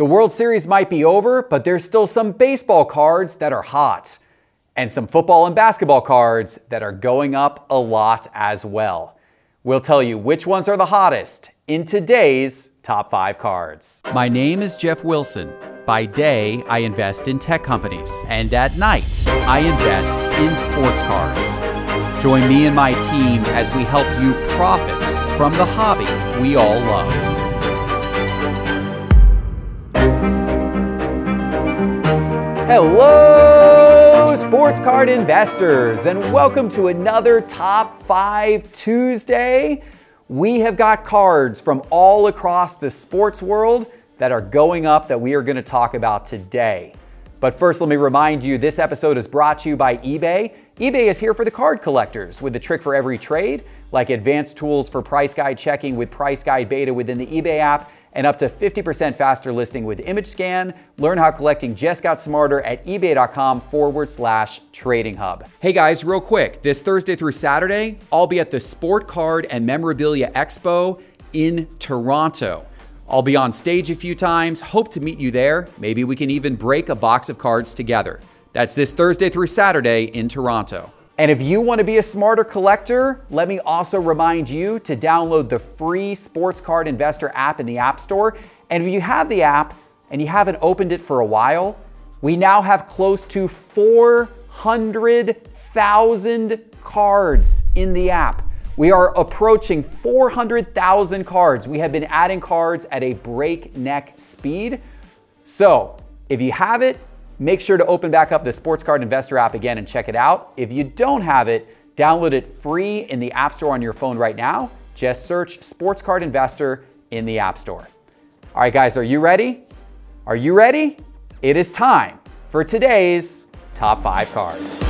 The World Series might be over, but there's still some baseball cards that are hot, and some football and basketball cards that are going up a lot as well. We'll tell you which ones are the hottest in today's top five cards. My name is Jeff Wilson. By day, I invest in tech companies, and at night, I invest in sports cards. Join me and my team as we help you profit from the hobby we all love. Hello, sports card investors, and welcome to another Top 5 Tuesday. We have got cards from all across the sports world that are going up that we are going to talk about today. But first, let me remind you this episode is brought to you by eBay. eBay is here for the card collectors with the trick for every trade, like advanced tools for price guide checking with Price Guide Beta within the eBay app and up to 50% faster listing with Image Scan. Learn how collecting just got smarter at ebay.com forward slash trading hub. Hey guys, real quick, this Thursday through Saturday, I'll be at the Sport Card and Memorabilia Expo in Toronto. I'll be on stage a few times, hope to meet you there. Maybe we can even break a box of cards together. That's this Thursday through Saturday in Toronto. And if you want to be a smarter collector, let me also remind you to download the free Sports Card Investor app in the App Store. And if you have the app and you haven't opened it for a while, we now have close to 400,000 cards in the app. We are approaching 400,000 cards. We have been adding cards at a breakneck speed. So if you have it, Make sure to open back up the Sports Card Investor app again and check it out. If you don't have it, download it free in the App Store on your phone right now. Just search Sports Card Investor in the App Store. All right, guys, are you ready? Are you ready? It is time for today's top five cards.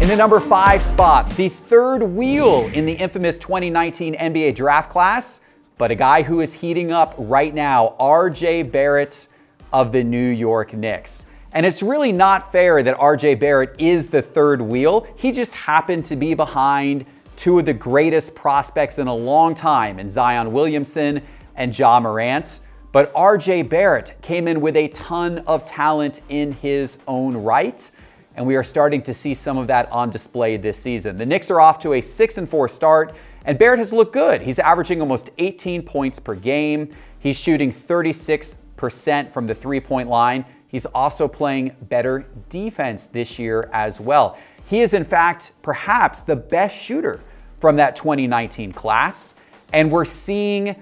In the number five spot, the third wheel in the infamous 2019 NBA draft class, but a guy who is heating up right now, RJ Barrett of the New York Knicks. And it's really not fair that RJ Barrett is the third wheel. He just happened to be behind two of the greatest prospects in a long time in Zion Williamson and Ja Morant. But RJ Barrett came in with a ton of talent in his own right. And we are starting to see some of that on display this season. The Knicks are off to a 6 and 4 start, and Barrett has looked good. He's averaging almost 18 points per game. He's shooting 36 percent from the three point line. He's also playing better defense this year as well. He is, in fact, perhaps the best shooter from that 2019 class. And we're seeing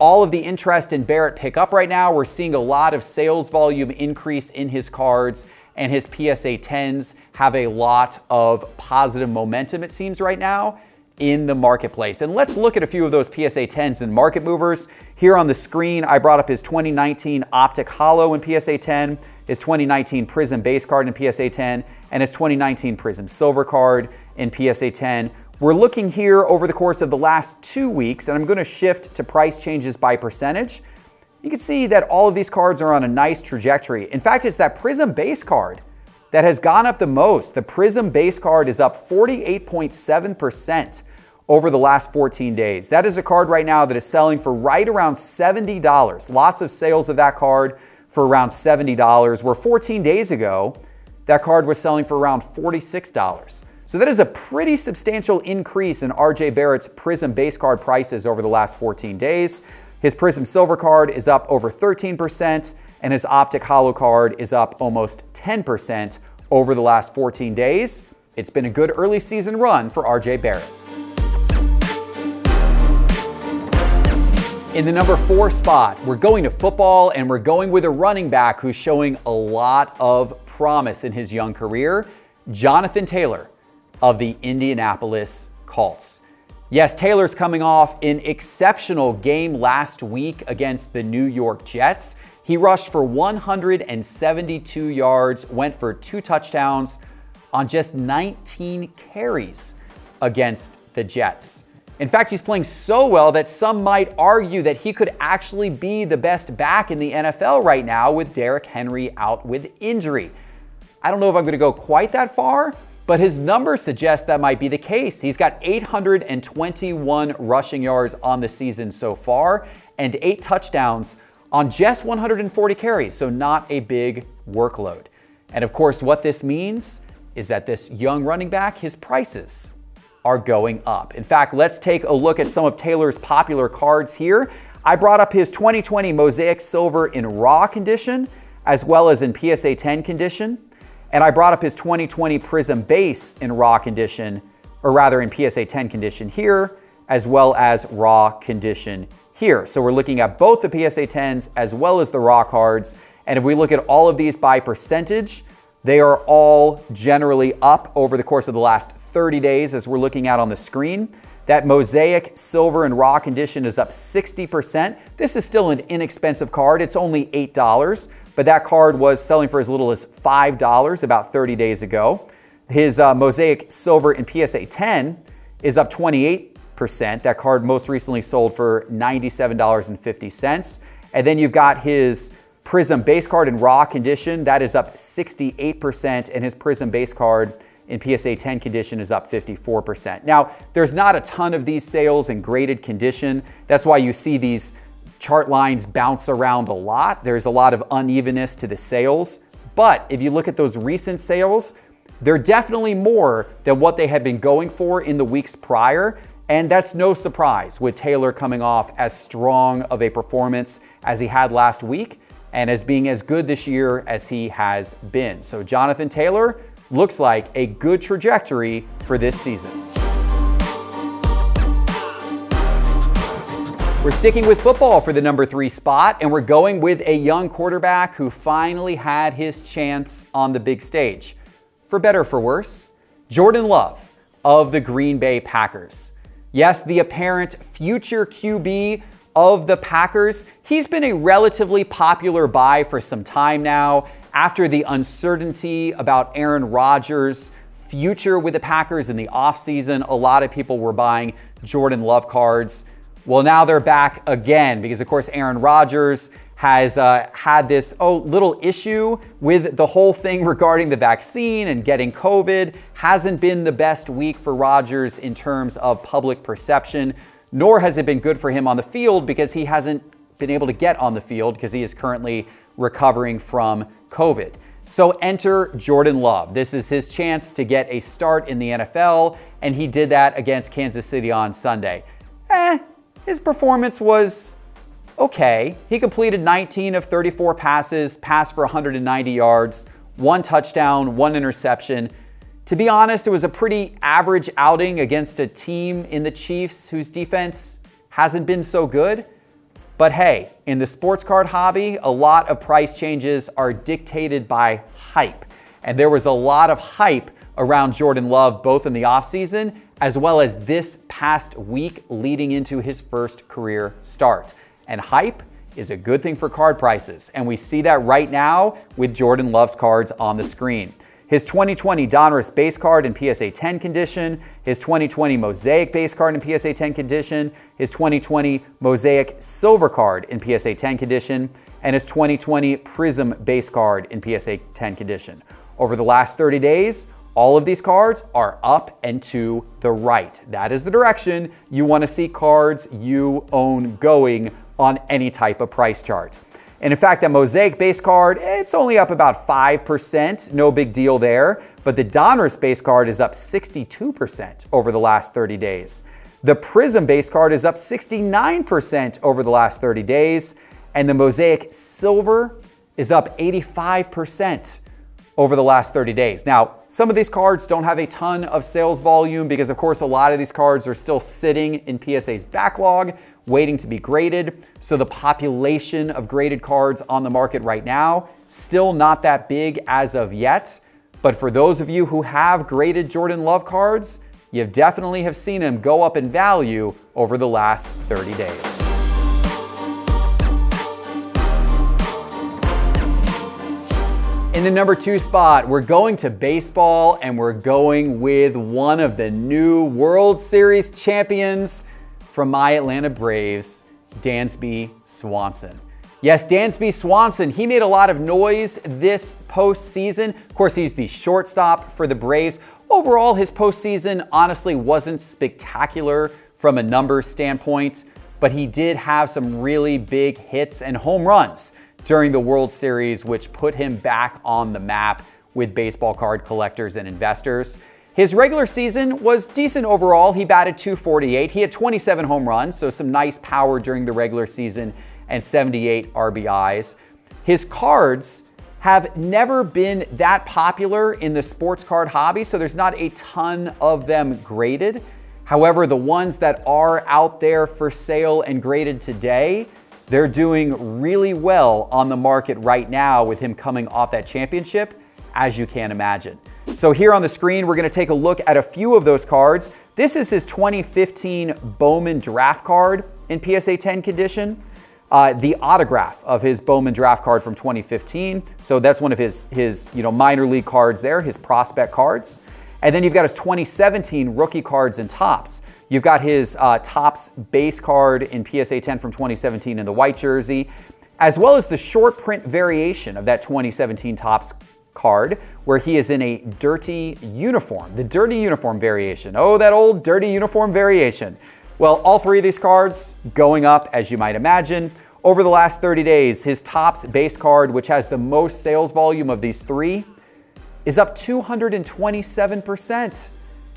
all of the interest in Barrett pick up right now. We're seeing a lot of sales volume increase in his cards, and his PSA 10s have a lot of positive momentum, it seems, right now in the marketplace. And let's look at a few of those PSA 10s and market movers. Here on the screen, I brought up his 2019 Optic Holo in PSA 10, his 2019 Prism base card in PSA 10, and his 2019 Prism Silver card in PSA 10. We're looking here over the course of the last two weeks, and I'm going to shift to price changes by percentage. You can see that all of these cards are on a nice trajectory. In fact, it's that Prism base card that has gone up the most. The Prism base card is up 48.7% over the last 14 days. That is a card right now that is selling for right around $70. Lots of sales of that card for around $70, where 14 days ago, that card was selling for around $46. So that is a pretty substantial increase in RJ Barrett's Prism base card prices over the last 14 days. His Prism Silver card is up over 13%, and his Optic Holo card is up almost 10% over the last 14 days. It's been a good early season run for RJ Barrett. In the number four spot, we're going to football and we're going with a running back who's showing a lot of promise in his young career, Jonathan Taylor of the Indianapolis Colts. Yes, Taylor's coming off an exceptional game last week against the New York Jets. He rushed for 172 yards, went for two touchdowns on just 19 carries against the Jets. In fact, he's playing so well that some might argue that he could actually be the best back in the NFL right now with Derrick Henry out with injury. I don't know if I'm going to go quite that far, but his numbers suggest that might be the case. He's got 821 rushing yards on the season so far, and eight touchdowns on just 140 carries, so not a big workload. And of course, what this means is that this young running back, his prices are going up. In fact, let's take a look at some of Taylor's popular cards here. I brought up his 2020 Mosaic Silver in raw condition, as well as in PSA 10 condition. And I brought up his 2020 Prism Base in raw condition, or rather in PSA 10 condition here, as well as raw condition here. So we're looking at both the PSA 10s as well as the raw cards. And if we look at all of these by percentage, they are all generally up over the course of the last 30 days as we're looking at on the screen. That Mosaic Silver and Raw Condition is up 60%. This is still an inexpensive card. It's only $8, but that card was selling for as little as $5 about 30 days ago. His uh, Mosaic Silver and PSA 10 is up 28 percent That card most recently sold for $97.50. And then you've got his Prism base card in raw condition. That is up 68%. And his Prism base card in PSA 10 condition is up 54%. Now, there's not a ton of these sales in graded condition. That's why you see these chart lines bounce around a lot. There's a lot of unevenness to the sales. But if you look at those recent sales, they're definitely more than what they had been going for in the weeks prior. And that's no surprise with Taylor coming off as strong of a performance as he had last week and as being as good this year as he has been. So Jonathan Taylor looks like a good trajectory for this season. We're sticking with football for the number three spot, and we're going with a young quarterback who finally had his chance on the big stage. For better or for worse, Jordan Love of the Green Bay Packers. Yes, the apparent future QB of the Packers. He's been a relatively popular buy for some time now after the uncertainty about Aaron Rodgers' future with the Packers in the offseason. A lot of people were buying Jordan Love cards. Well, now they're back again because, of course, Aaron Rodgers has uh, had this oh little issue with the whole thing regarding the vaccine and getting COVID. Hasn't been the best week for Rodgers in terms of public perception, nor has it been good for him on the field because he hasn't been able to get on the field because he is currently recovering from COVID. So enter Jordan Love. This is his chance to get a start in the NFL, and he did that against Kansas City on Sunday. Eh, his performance was okay. He completed 19 of 34 passes, passed for 190 yards, one touchdown, one interception. To be honest, it was a pretty average outing against a team in the Chiefs whose defense hasn't been so good. But hey, in the sports card hobby, a lot of price changes are dictated by hype. And there was a lot of hype around Jordan Love both in the offseason as well as this past week leading into his first career start. And hype is a good thing for card prices. And we see that right now with Jordan Love's cards on the screen. His 2020 Donruss base card in PSA 10 condition, his 2020 Mosaic base card in PSA 10 condition, his 2020 Mosaic silver card in PSA 10 condition, and his 2020 Prism base card in PSA 10 condition. Over the last 30 days, all of these cards are up and to the right. That is the direction you want to see cards you own going on any type of price chart. And in fact, that Mosaic base card, it's only up about 5%, no big deal there. But the Donruss base card is up 62% over the last 30 days. The Prism base card is up 69% over the last 30 days. And the Mosaic Silver is up 85% over the last 30 days. Now, some of these cards don't have a ton of sales volume because, of course, a lot of these cards are still sitting in PSA's backlog, waiting to be graded. So the population of graded cards on the market right now, still not that big as of yet. But for those of you who have graded Jordan Love cards, you definitely have seen them go up in value over the last 30 days. In the number two spot, we're going to baseball and we're going with one of the new World Series champions, from my Atlanta Braves, Dansby Swanson. Yes, Dansby Swanson, he made a lot of noise this postseason. Of course, he's the shortstop for the Braves. Overall, his postseason honestly wasn't spectacular from a numbers standpoint, but he did have some really big hits and home runs during the World Series, which put him back on the map with baseball card collectors and investors. His regular season was decent overall. He batted 248. He had 27 home runs, so some nice power during the regular season and 78 RBIs. His cards have never been that popular in the sports card hobby, so there's not a ton of them graded. However, the ones that are out there for sale and graded today, they're doing really well on the market right now with him coming off that championship, as you can imagine. So here on the screen, we're gonna take a look at a few of those cards. This is his 2015 Bowman draft card in PSA 10 condition. Uh, the autograph of his Bowman draft card from 2015. So that's one of his, his you know, minor league cards there, his prospect cards. And then you've got his 2017 rookie cards and Topps. You've got his uh, Topps base card in PSA 10 from 2017 in the white jersey, as well as the short print variation of that 2017 Topps card where he is in a dirty uniform, the dirty uniform variation. Oh, that old dirty uniform variation. Well, all three of these cards going up, as you might imagine. Over the last 30 days, his Topps base card, which has the most sales volume of these three, is up 227%.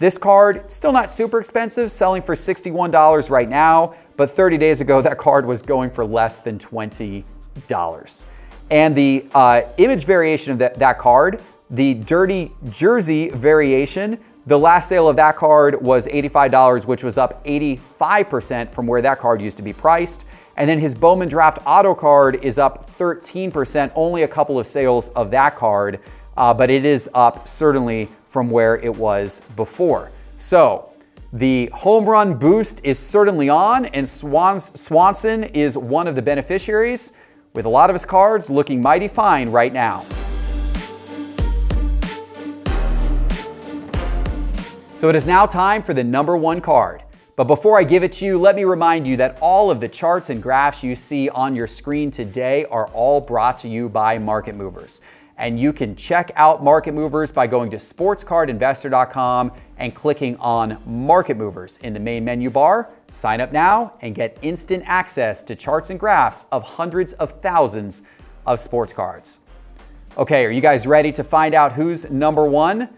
This card, still not super expensive, selling for $61 right now, but 30 days ago, that card was going for less than $20. And the uh, image variation of that, that card, the dirty jersey variation, the last sale of that card was $85, which was up 85% from where that card used to be priced. And then his Bowman Draft Auto card is up 13%, only a couple of sales of that card, uh, but it is up certainly from where it was before. So the home run boost is certainly on, and Swans Swanson is one of the beneficiaries with a lot of his cards looking mighty fine right now. So it is now time for the number one card. But before I give it to you, let me remind you that all of the charts and graphs you see on your screen today are all brought to you by Market Movers. And you can check out Market Movers by going to sportscardinvestor.com and clicking on Market Movers in the main menu bar. Sign up now and get instant access to charts and graphs of hundreds of thousands of sports cards. Okay, are you guys ready to find out who's number one?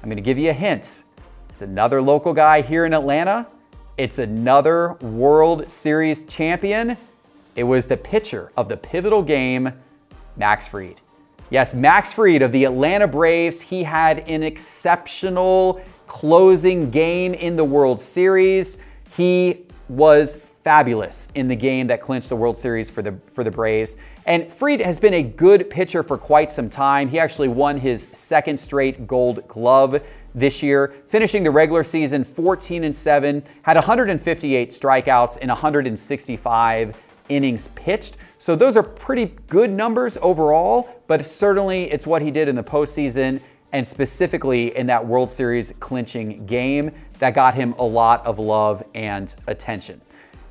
I'm gonna give you a hint. It's another local guy here in Atlanta. It's another World Series champion. It was the pitcher of the pivotal game, Max Fried. Yes, Max Fried of the Atlanta Braves, he had an exceptional closing game in the World Series. He was fabulous in the game that clinched the World Series for the for the Braves. And Fried has been a good pitcher for quite some time. He actually won his second straight Gold Glove this year, finishing the regular season 14 and 7, had 158 strikeouts in 165 innings pitched. So those are pretty good numbers overall, but certainly it's what he did in the postseason and specifically in that World Series clinching game that got him a lot of love and attention.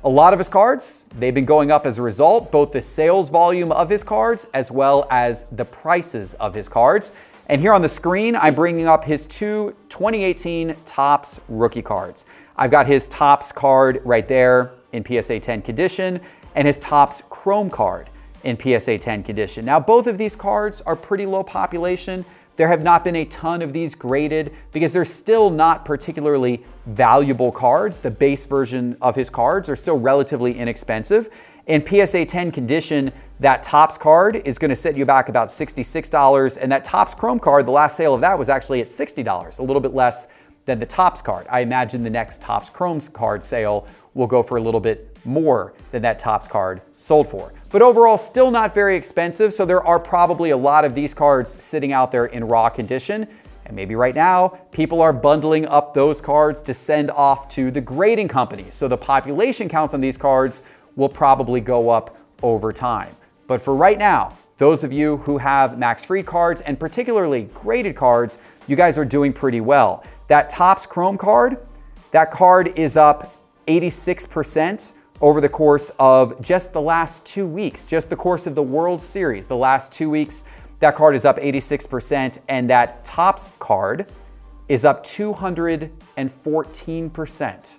A lot of his cards, they've been going up as a result, both the sales volume of his cards as well as the prices of his cards. And here on the screen, I'm bringing up his two 2018 Topps rookie cards. I've got his Topps card right there in PSA 10 condition and his Topps Chrome card in PSA 10 condition. Now, both of these cards are pretty low population. There have not been a ton of these graded because they're still not particularly valuable cards. The base version of his cards are still relatively inexpensive. In PSA 10 condition, that Topps card is going to set you back about $66. And that Topps Chrome card, the last sale of that was actually at $60, a little bit less than the Topps card. I imagine the next Topps Chrome's card sale will go for a little bit more than that Topps card sold for. But overall, still not very expensive, so there are probably a lot of these cards sitting out there in raw condition. And maybe right now, people are bundling up those cards to send off to the grading companies. So the population counts on these cards will probably go up over time. But for right now, those of you who have Max Fried cards and particularly graded cards, you guys are doing pretty well. That Topps Chrome card, that card is up 86% over the course of just the last two weeks, just the course of the World Series. The last two weeks, that card is up 86%, and that Topps card is up 214%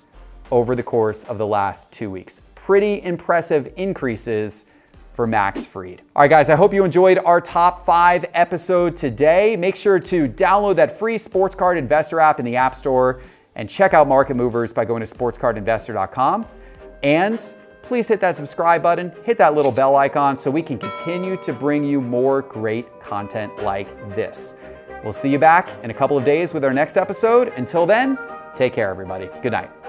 over the course of the last two weeks. pretty impressive increases for Max Fried. All right, guys, I hope you enjoyed our top five episode today. Make sure to download that free Sports Card Investor app in the App Store and check out Market Movers by going to sportscardinvestor.com. And please hit that subscribe button, hit that little bell icon so we can continue to bring you more great content like this. We'll see you back in a couple of days with our next episode. Until then, take care, everybody. Good night.